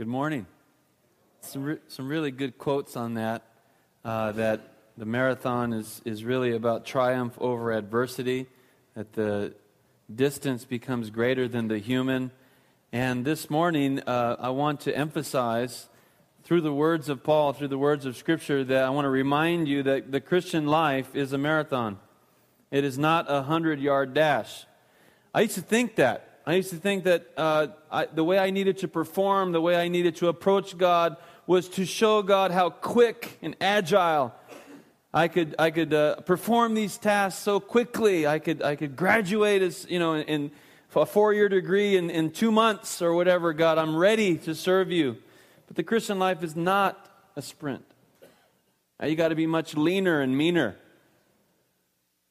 Good morning. Some, re- some really good quotes on that. Uh, that the marathon is, is really about triumph over adversity, that the distance becomes greater than the human. And this morning, uh, I want to emphasize through the words of Paul, through the words of Scripture, that I want to remind you that the Christian life is a marathon. It is not a hundred yard dash. I used to think that. I used to think that uh, I, the way I needed to perform, the way I needed to approach God, was to show God how quick and agile I could, I could uh, perform these tasks so quickly. I could, I could graduate as, you know, in, in a four year degree in, in two months or whatever. God, I'm ready to serve you. But the Christian life is not a sprint. Now, you got to be much leaner and meaner.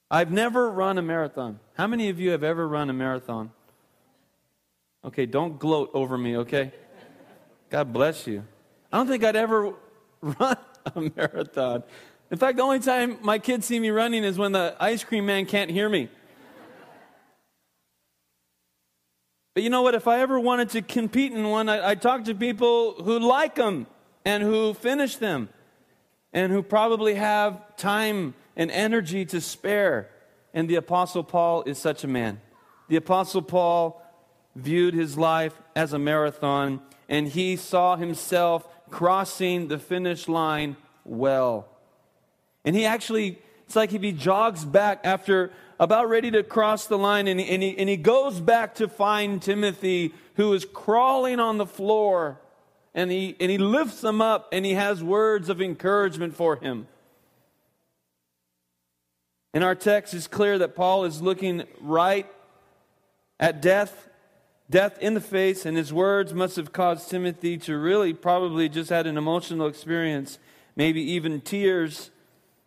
I've never run a marathon. How many of you have ever run a marathon? Okay, don't gloat over me, okay? God bless you. I don't think I'd ever run a marathon. In fact, the only time my kids see me running is when the ice cream man can't hear me. But you know what? If I ever wanted to compete in one, I, talk to people who like them and who finish them and who probably have time and energy to spare. And the Apostle Paul is such a man. The Apostle Paul viewed his life as a marathon, and he saw himself crossing the finish line well. And he actually, it's like he jogs back after about ready to cross the line, and he, and he, and he goes back to find Timothy, who is crawling on the floor, and he, and he lifts him up, and he has words of encouragement for him. In our text, it's clear that Paul is looking right at death death in the face, and his words must have caused Timothy to really probably just had an emotional experience, maybe even tears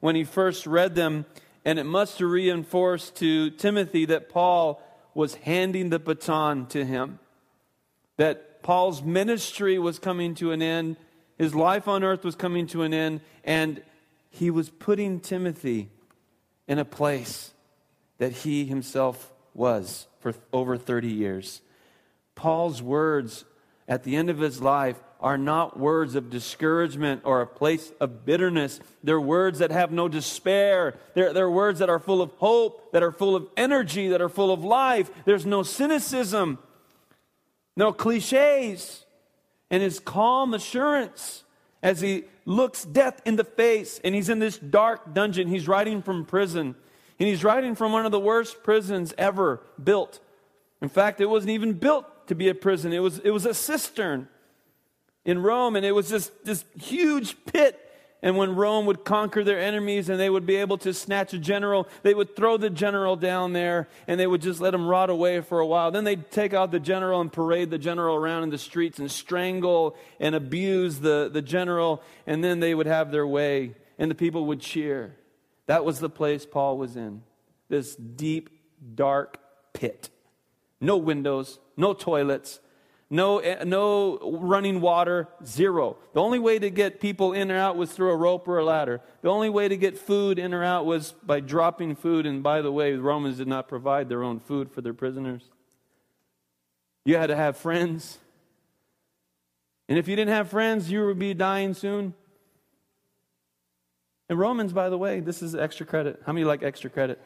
when he first read them. And it must have reinforced to Timothy that Paul was handing the baton to him, that Paul's ministry was coming to an end, his life on earth was coming to an end, and he was putting Timothy in a place that he himself was for over 30 years. Paul's words at the end of his life are not words of discouragement or a place of bitterness. They're words that have no despair. They're, they're words that are full of hope, that are full of energy, that are full of life. There's no cynicism, no cliches. And his calm assurance as he looks death in the face and he's in this dark dungeon. He's writing from prison. And he's writing from one of the worst prisons ever built. In fact, it wasn't even built to be a prison. It was, it was a cistern in Rome, and it was this, this huge pit. And when Rome would conquer their enemies and they would be able to snatch a general, they would throw the general down there and they would just let him rot away for a while. Then they'd take out the general and parade the general around in the streets and strangle and abuse the, the general, and then they would have their way and the people would cheer. That was the place Paul was in this deep, dark pit. No windows, no toilets, no, no running water, zero. The only way to get people in or out was through a rope or a ladder. The only way to get food in or out was by dropping food. And by the way, the Romans did not provide their own food for their prisoners. You had to have friends. And if you didn't have friends, you would be dying soon. And Romans, by the way, this is extra credit. How many like extra credit?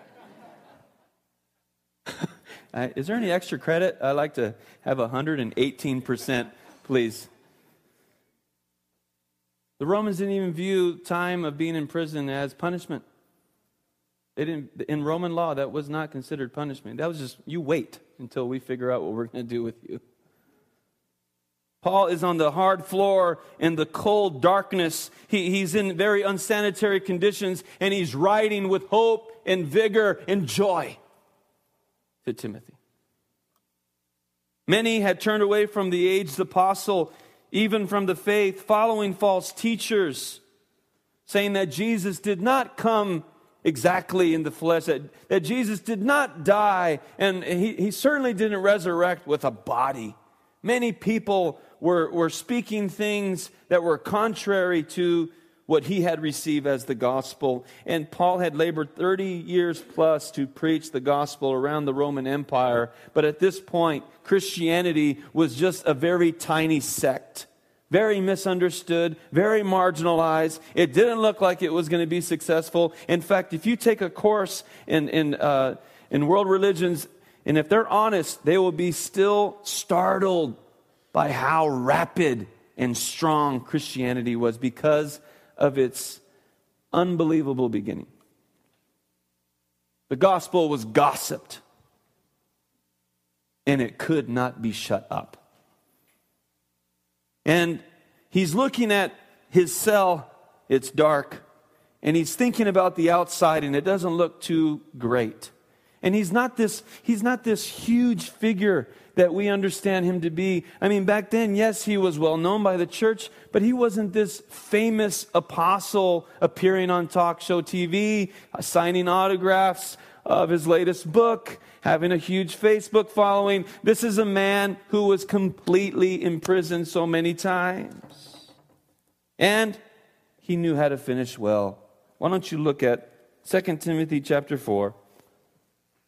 Uh, is there any extra credit? I'd like to have 118%, please. The Romans didn't even view time of being in prison as punishment. They didn't, in Roman law, that was not considered punishment. That was just, you wait until we figure out what we're going to do with you. Paul is on the hard floor in the cold darkness. He, he's in very unsanitary conditions, and he's writing with hope and vigor and joy to Timothy. Many had turned away from the aged apostle, even from the faith, following false teachers, saying that Jesus did not come exactly in the flesh, that, that Jesus did not die, and he, he certainly didn't resurrect with a body. Many people were, were speaking things that were contrary to what he had received as the gospel. And Paul had labored 30 years plus to preach the gospel around the Roman Empire. But at this point, Christianity was just a very tiny sect. very misunderstood, very marginalized. It didn't look like it was going to be successful. In fact, if you take a course in, in, uh, in world religions, and if they're honest, they will be still startled by how rapid and strong Christianity was because of its unbelievable beginning. The gospel was gossiped, and it could not be shut up. And he's looking at his cell, it's dark, and he's thinking about the outside, and it doesn't look too great. And he's not this, he's not this huge figure that we understand him to be. I mean, back then, yes, he was well known by the church, but he wasn't this famous apostle appearing on talk show TV, signing autographs of his latest book having a huge Facebook following. This is a man who was completely imprisoned so many times. And he knew how to finish well. Why don't you look at 2 Timothy chapter 4,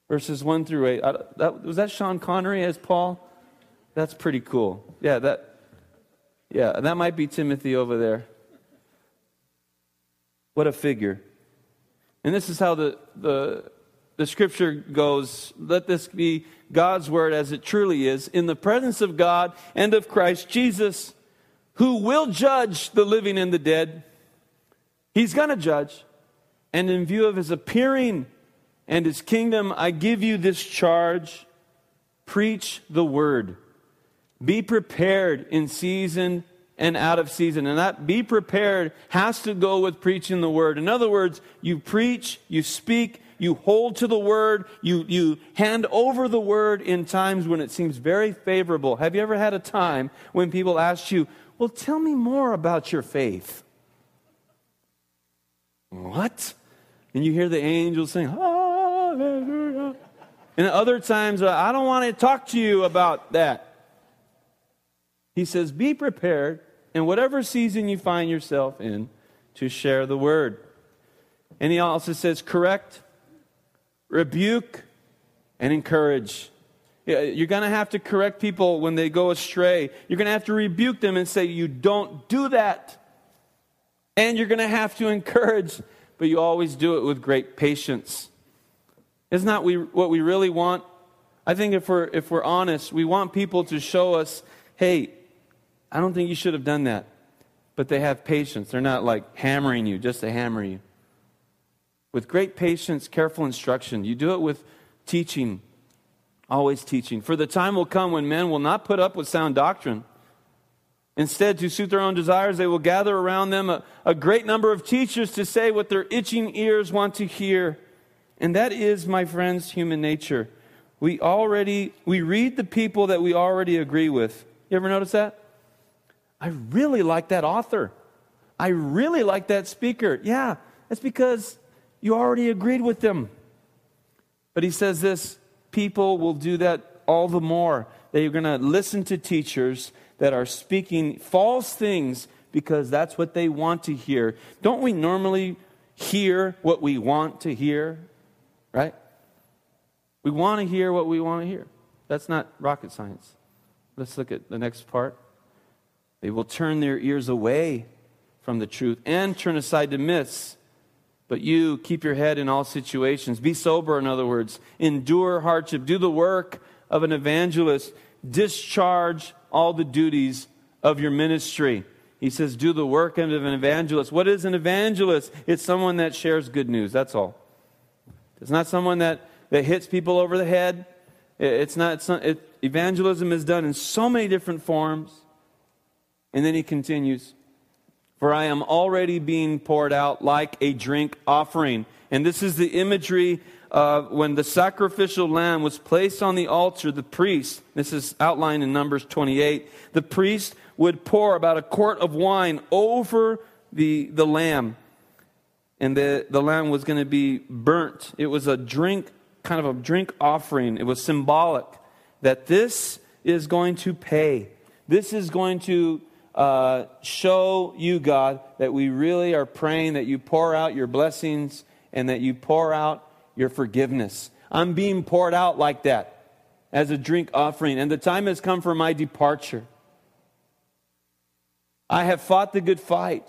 verses 1 through 8. that, was that Sean Connery as Paul? That's pretty cool. Yeah, that, yeah, that might be Timothy over there. What a figure. And this is how the, the the scripture goes, let this be God's word as it truly is, in the presence of God and of Christ Jesus, who will judge the living and the dead. He's going to judge. And in view of his appearing and his kingdom, I give you this charge preach the word. Be prepared in season and out of season. And that be prepared has to go with preaching the word. In other words, you preach, you speak, you hold to the word, you, you hand over the word in times when it seems very favorable. Have you ever had a time when people ask you, Well, tell me more about your faith? What? And you hear the angels sing, oh, Hallelujah. And other times, uh, I don't want to talk to you about that. He says, Be prepared in whatever season you find yourself in to share the word. And he also says, Correct, rebuke, and encourage. You're going to have to correct people when they go astray. You're going to have to rebuke them and say, You don't do that. And you're going to have to encourage, but you always do it with great patience. Isn't that we, what we really want? I think if we're, if we're honest, we want people to show us, hey, I don't think you should have done that. But they have patience. They're not like hammering you just to hammer you with great patience, careful instruction. You do it with teaching, always teaching. For the time will come when men will not put up with sound doctrine. Instead, to suit their own desires, they will gather around them a, a great number of teachers to say what their itching ears want to hear. And that is, my friends, human nature. We already we read the people that we already agree with. You ever notice that? I really like that author. I really like that speaker. Yeah, that's because you already agreed with them. But he says this people will do that all the more. They're going to listen to teachers that are speaking false things because that's what they want to hear. Don't we normally hear what we want to hear? Right? We want to hear what we want to hear. That's not rocket science. Let's look at the next part. They will turn their ears away from the truth and turn aside to myths. But you keep your head in all situations. Be sober, in other words. Endure hardship. Do the work of an evangelist. Discharge all the duties of your ministry. He says, Do the work of an evangelist. What is an evangelist? It's someone that shares good news. That's all. It's not someone that, that hits people over the head. It's not, it's not it, evangelism is done in so many different forms. And then he continues for I am already being poured out like a drink offering. And this is the imagery of when the sacrificial lamb was placed on the altar, the priest, this is outlined in Numbers 28, the priest would pour about a quart of wine over the, the lamb. And the, the lamb was going to be burnt. It was a drink, kind of a drink offering. It was symbolic that this is going to pay. This is going to uh, show you, God, that we really are praying that you pour out your blessings and that you pour out your forgiveness. I'm being poured out like that as a drink offering, and the time has come for my departure. I have fought the good fight.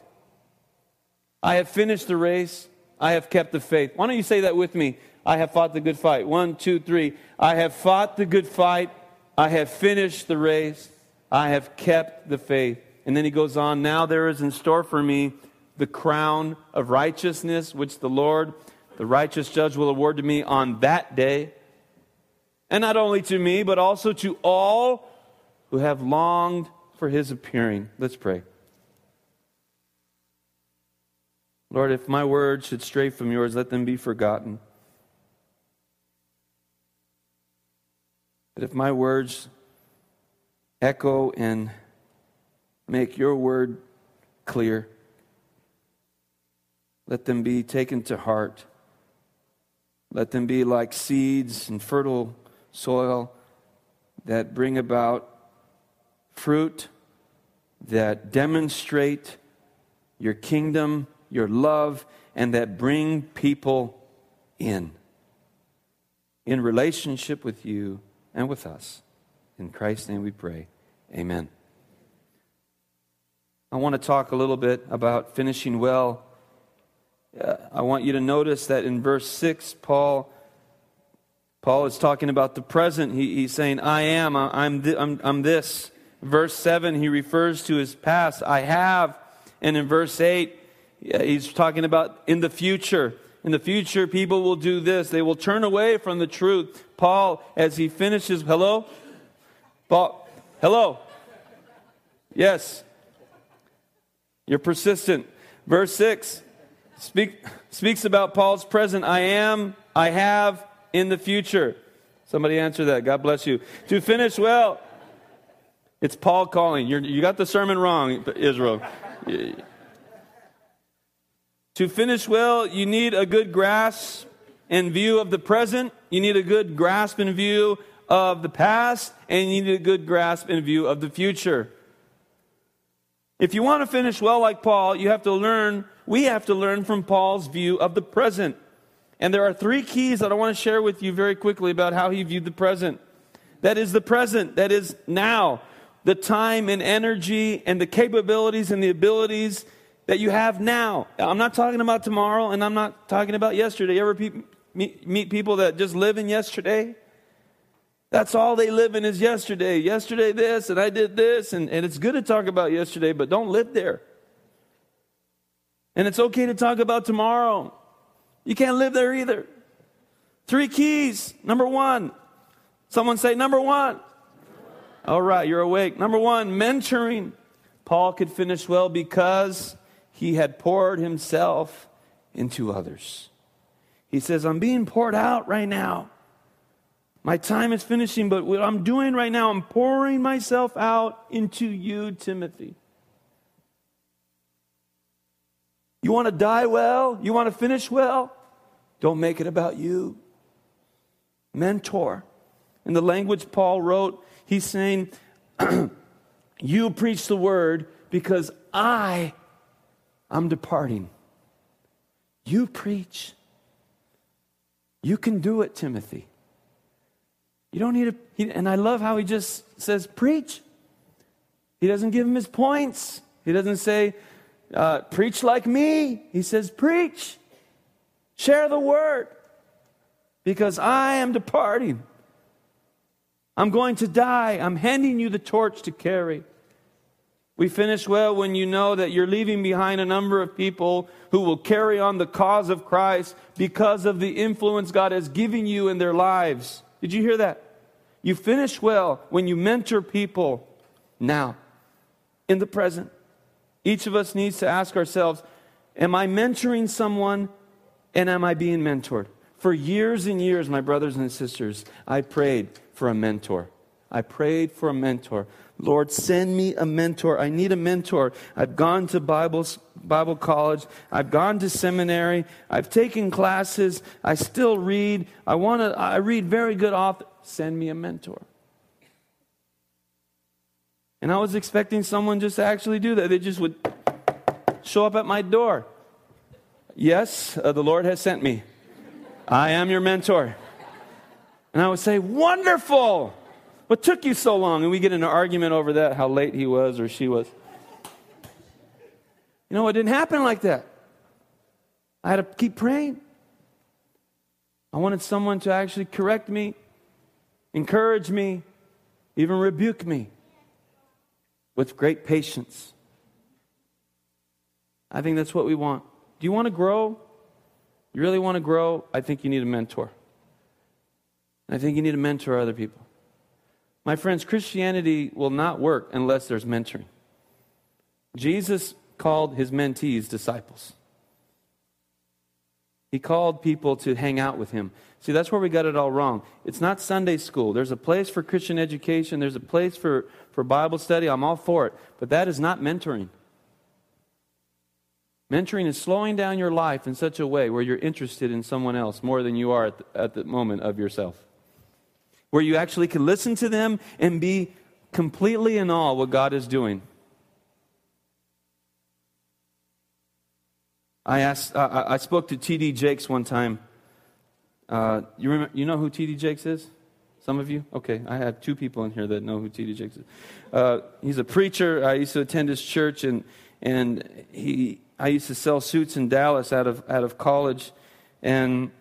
I have finished the race. I have kept the faith. Why don't you say that with me? I have fought the good fight. One, two, three. I have fought the good fight. I have finished the race. I have kept the faith. And then he goes on, Now there is in store for me the crown of righteousness, which the Lord, the righteous judge, will award to me on that day. And not only to me, but also to all who have longed for his appearing. Let's pray. Lord, if my words should stray from yours, let them be forgotten. But if my words echo and make your word clear, let them be taken to heart. Let them be like seeds in fertile soil that bring about fruit that demonstrate your kingdom, your love, and that bring people in, in relationship with you and with us. In Christ's name we pray. Amen. I want to talk a little bit about finishing well. Uh, I want you to notice that in verse 6, Paul. Paul is talking about the present. He, he's saying, I am, I'm, th- I'm, I'm this. Verse 7, he refers to his past, I have. And in verse 8, he's talking about in the future. In the future, people will do this. They will turn away from the truth. Paul, as he finishes, hello? Paul, hello? Yes. You're persistent. Verse 6 speak, speaks about Paul's present. I am, I have in the future. Somebody answer that. God bless you. To finish well, it's Paul calling. You're, you got the sermon wrong, Israel. To finish well, you need a good grasp and view of the present. You need a good grasp and view of the past. And you need a good grasp and view of the future. If you want to finish well like Paul, you have to learn, we have to learn from Paul's view of the present. And there are three keys that I want to share with you very quickly about how he viewed the present. That is the present, that is now the time and energy and the capabilities and the abilities that you have now. I'm not talking about tomorrow and I'm not talking about yesterday. You ever pe- meet, meet people that just live in yesterday? That's all they live in is yesterday. Yesterday, this, and I did this. And, and it's good to talk about yesterday, but don't live there. And it's okay to talk about tomorrow. You can't live there either. Three keys. Number one. Someone say, number one. All right, you're awake. Number one, mentoring. Paul could finish well because he had poured himself into others. He says, I'm being poured out right now. My time is finishing, but what I'm doing right now, I'm pouring myself out into you, Timothy. You want to die well? You want to finish well? Don't make it about you. Mentor. In the language Paul wrote, He's saying, You preach the word because I am departing. You preach. You can do it, Timothy. You don't need to, and I love how he just says, Preach. He doesn't give him his points. He doesn't say, uh, Preach like me. He says, Preach. Share the word because I am departing. I'm going to die. I'm handing you the torch to carry. We finish well when you know that you're leaving behind a number of people who will carry on the cause of Christ because of the influence God has given you in their lives. Did you hear that? You finish well when you mentor people now, in the present. Each of us needs to ask ourselves Am I mentoring someone and am I being mentored? For years and years, my brothers and sisters, I prayed for a mentor. I prayed for a mentor. Lord, send me a mentor. I need a mentor. I've gone to Bible, Bible college. I've gone to seminary. I've taken classes. I still read. I want to, I read very good authors. Send me a mentor. And I was expecting someone just to actually do that. They just would show up at my door. Yes, uh, the Lord has sent me. I am your mentor. And I would say, Wonderful! What took you so long? And we get in an argument over that, how late he was or she was. You know, it didn't happen like that. I had to keep praying. I wanted someone to actually correct me, encourage me, even rebuke me with great patience. I think that's what we want. Do you want to grow? You really want to grow? I think you need a mentor. I think you need to mentor other people. My friends, Christianity will not work unless there's mentoring. Jesus called his mentees disciples. He called people to hang out with him. See, that's where we got it all wrong. It's not Sunday school. There's a place for Christian education, there's a place for, for Bible study. I'm all for it. But that is not mentoring. Mentoring is slowing down your life in such a way where you're interested in someone else more than you are at the, at the moment of yourself. Where you actually can listen to them and be completely in awe what God is doing. I asked, uh, I spoke to T.D. Jakes one time. Uh, you, remember, you know who T.D. Jakes is? Some of you? Okay, I have two people in here that know who T.D. Jakes is. Uh, he's a preacher. I used to attend his church, and, and he, I used to sell suits in Dallas out of, out of college. And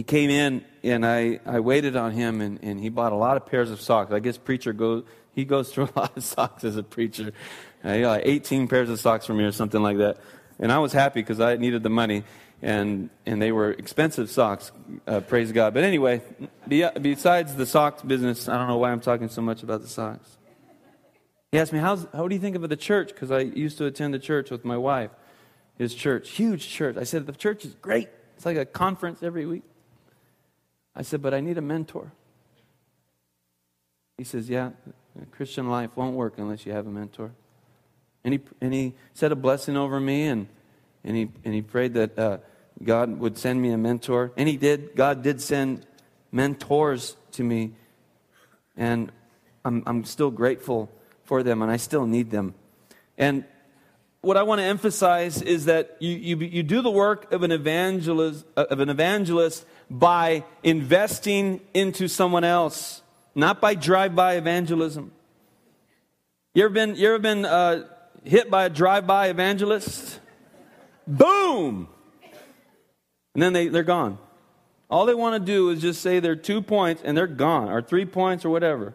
he came in, and I, I waited on him, and, and he bought a lot of pairs of socks. I guess preacher goes, he goes through a lot of socks as a preacher. Uh, he got like 18 pairs of socks from me or something like that. And I was happy because I needed the money, and, and they were expensive socks, uh, praise God. But anyway, besides the socks business, I don't know why I'm talking so much about the socks. He asked me, How's, How do you think of the church? Because I used to attend the church with my wife, his church, huge church. I said, The church is great. It's like a conference every week. I said, But I need a mentor. He says, Yeah, Christian life won't work unless you have a mentor. And he, and he said a blessing over me, and, and, he, and he prayed that uh, God would send me a mentor. And he did. God did send mentors to me. And I'm, I'm still grateful for them, and I still need them. And what I want to emphasize is that you, you, you do the work of an, evangelist, of an evangelist by investing into someone else, not by drive by evangelism. You ever been, you ever been uh, hit by a drive by evangelist. Boom! And then they, they're gone. All they want to do is just say they're two points and they're gone, or three points, or whatever.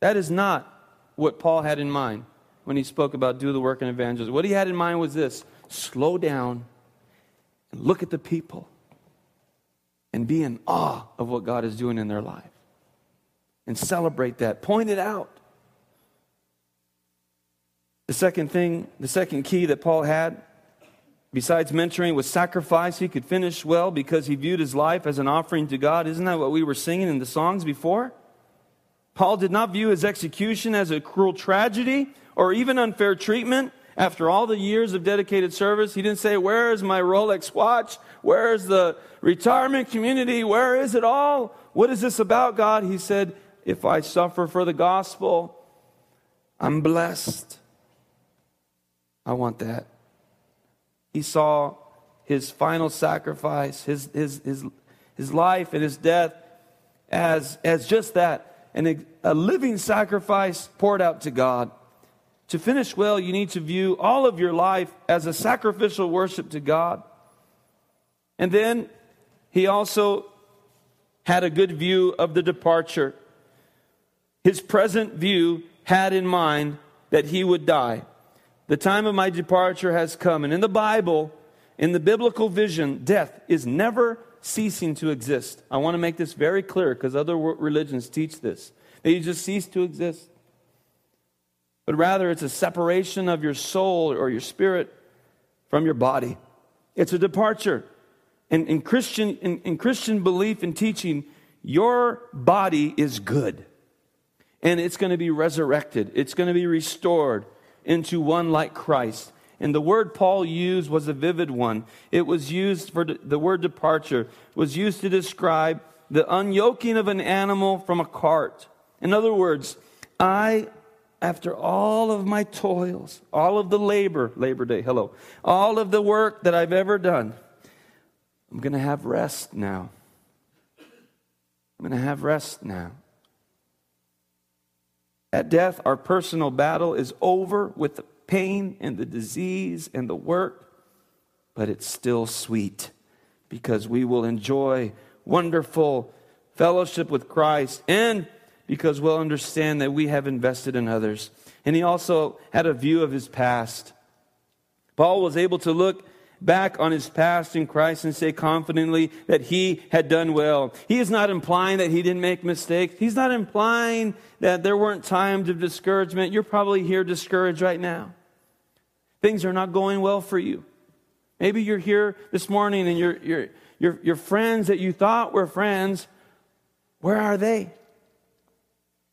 That is not what Paul had in mind when he spoke about do the work in evangelism. What he had in mind was this slow down and look at the people and be in awe of what God is doing in their life and celebrate that, point it out. The second thing, the second key that Paul had, besides mentoring, was sacrifice. He could finish well because he viewed his life as an offering to God. Isn't that what we were singing in the songs before? Paul did not view his execution as a cruel tragedy or even unfair treatment. After all the years of dedicated service, he didn't say, Where is my Rolex watch? Where is the retirement community? Where is it all? What is this about, God? He said, If I suffer for the gospel, I'm blessed. I want that. He saw his final sacrifice, his, his, his, his life and his death as, as just that and a living sacrifice poured out to God. To finish well, you need to view all of your life as a sacrificial worship to God. And then he also had a good view of the departure. His present view had in mind that he would die. The time of my departure has come. And in the Bible, in the biblical vision, death is never ceasing to exist. I want to make this very clear because other religions teach this. You just cease to exist. But rather, it's a separation of your soul or your spirit from your body. It's a departure. And in Christian, in, in Christian belief and teaching, your body is good. And it's going to be resurrected, it's going to be restored into one like Christ. And the word Paul used was a vivid one. It was used for the word departure, was used to describe the unyoking of an animal from a cart. In other words, I, after all of my toils, all of the labor, Labor Day, hello, all of the work that I've ever done, I'm going to have rest now. I'm going to have rest now. At death, our personal battle is over with the pain and the disease and the work, but it's still sweet because we will enjoy wonderful fellowship with Christ and because we'll understand that we have invested in others. And he also had a view of his past. Paul was able to look back on his past in Christ and say confidently that he had done well. He is not implying that he didn't make mistakes. He's not implying that there weren't times of discouragement. You're probably here discouraged right now. Things are not going well for you. Maybe you're here this morning and your, your, your, your friends that you thought were friends, where are they?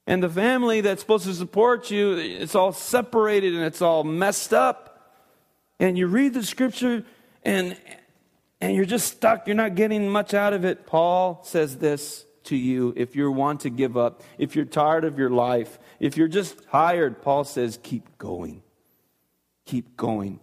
And the family that's supposed to support you, it's all separated and it's all messed up. And you read the scripture and, and you're just stuck. You're not getting much out of it. Paul says this to you if you want to give up, if you're tired of your life, if you're just tired, Paul says, keep going. Keep going.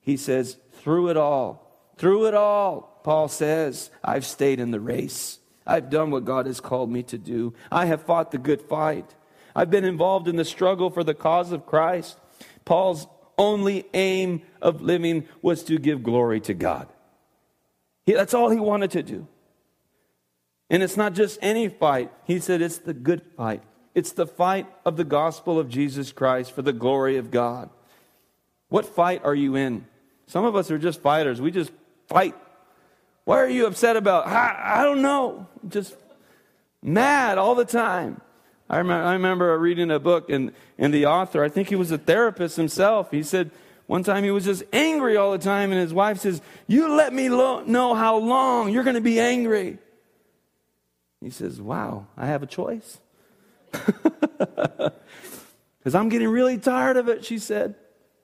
He says, through it all, through it all, Paul says, I've stayed in the race. I've done what God has called me to do. I have fought the good fight. I've been involved in the struggle for the cause of Christ. Paul's only aim of living was to give glory to God. He, that's all he wanted to do. And it's not just any fight. He said it's the good fight. It's the fight of the gospel of Jesus Christ for the glory of God. What fight are you in? Some of us are just fighters. We just fight. Why are you upset about? I, I don't know. Just mad all the time. I remember, I remember reading a book, and, and the author, I think he was a therapist himself, he said one time he was just angry all the time, and his wife says, You let me lo- know how long you're going to be angry. He says, Wow, I have a choice. Because I'm getting really tired of it, she said.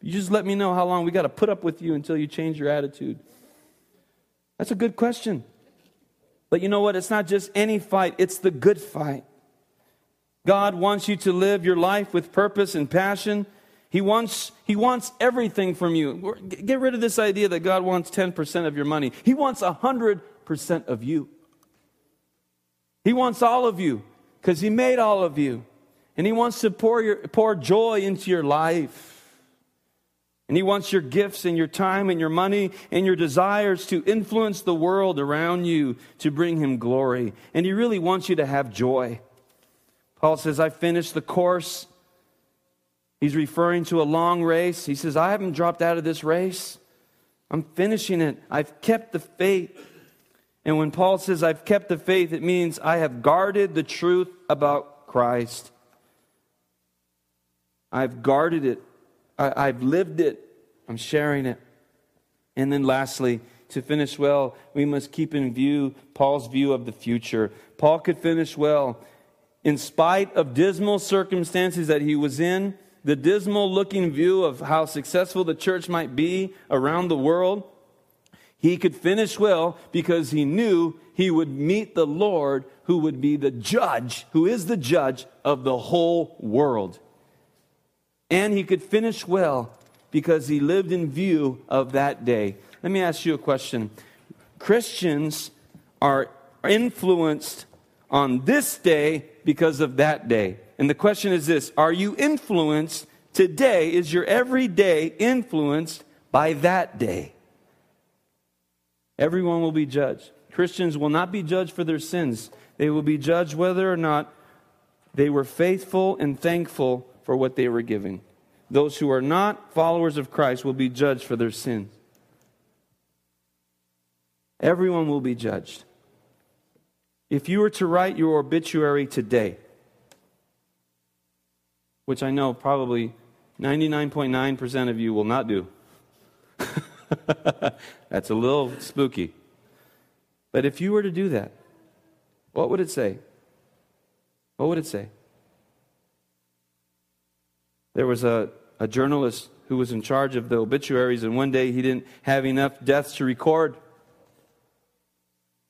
You just let me know how long we got to put up with you until you change your attitude. That's a good question. But you know what? It's not just any fight, it's the good fight. God wants you to live your life with purpose and passion. He wants, he wants everything from you. Get rid of this idea that God wants 10% of your money. He wants 100% of you. He wants all of you because He made all of you. And He wants to pour, your, pour joy into your life. And He wants your gifts and your time and your money and your desires to influence the world around you to bring Him glory. And He really wants you to have joy. Paul says, I finished the course. He's referring to a long race. He says, I haven't dropped out of this race. I'm finishing it. I've kept the faith. And when Paul says, I've kept the faith, it means I have guarded the truth about Christ. I've guarded it. I, have lived it. I'm sharing it. And then lastly, to finish well, we must keep in view Paul's view of the future. Paul could finish well in spite of dismal circumstances that he was in, the dismal looking view of how successful the church might be around the world, he could finish well because he knew he would meet the Lord who would be the judge, who is the judge of the whole world. And he could finish well because he lived in view of that day. Let me ask you a question. Christians are influenced on this day because of that day. And the question is this Are you influenced today? Is your everyday influenced by that day? Everyone will be judged. Christians will not be judged for their sins, they will be judged whether or not they were faithful and thankful for what they were giving. Those who are not followers of Christ will be judged for their sins. Everyone will be judged. If you were to write your obituary today, which I know probably 99.9% of you will not do, that's a little spooky. But if you were to do that, what would it say? What would it say? There was a, a journalist who was in charge of the obituaries, and one day he didn't have enough deaths to record.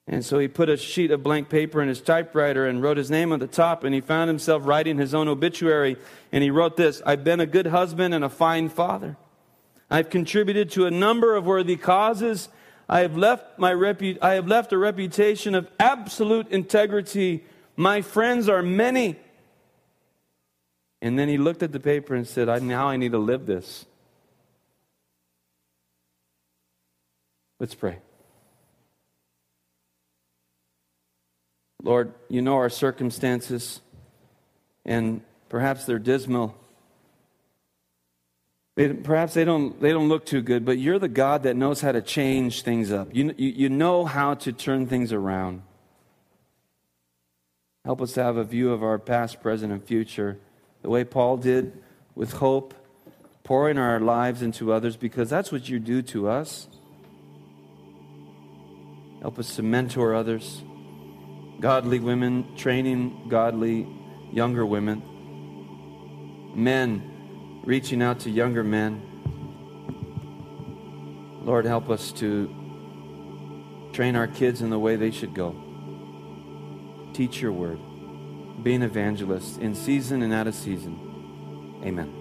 And so he put a sheet of blank paper in his typewriter and wrote his name on the top, and he found himself writing his own obituary. And he wrote this I've been a good husband and a fine father. I've contributed to a number of worthy causes. I have left, my repu- I have left a reputation of absolute integrity. My friends are many. And then he looked at the paper and said, I, Now I need to live this. Let's pray. Lord, you know our circumstances, and perhaps they're dismal. Perhaps they don't, they don't look too good, but you're the God that knows how to change things up. You, you, you know how to turn things around. Help us to have a view of our past, present, and future the way Paul did with hope, pouring our lives into others because that's what you do to us. Help us to mentor others, godly women training godly younger women, men reaching out to younger men. Lord, help us to train our kids in the way they should go. Teach your word. Be an evangelist in season and out of season. Amen.